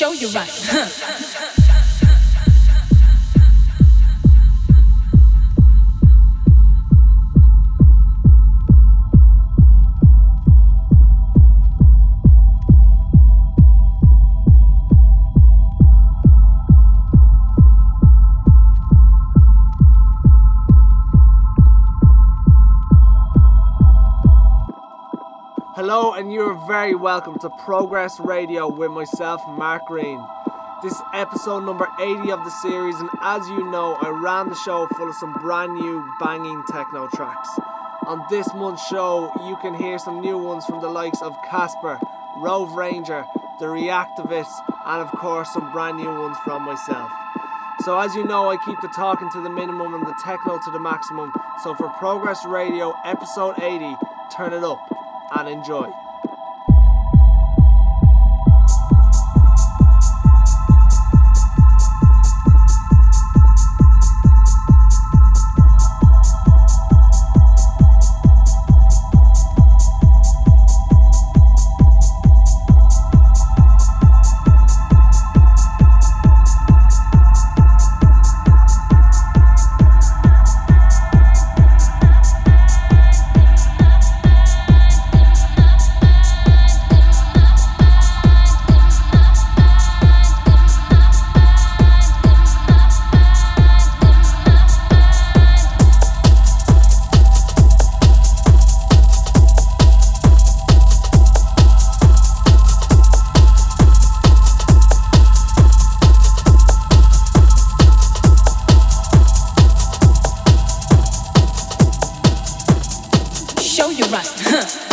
show you right. Huh. very welcome to Progress Radio with myself, Mark Green. This is episode number 80 of the series, and as you know, I ran the show full of some brand new banging techno tracks. On this month's show, you can hear some new ones from the likes of Casper, Rove Ranger, The Reactivists, and of course, some brand new ones from myself. So, as you know, I keep the talking to the minimum and the techno to the maximum. So, for Progress Radio episode 80, turn it up and enjoy. show you huh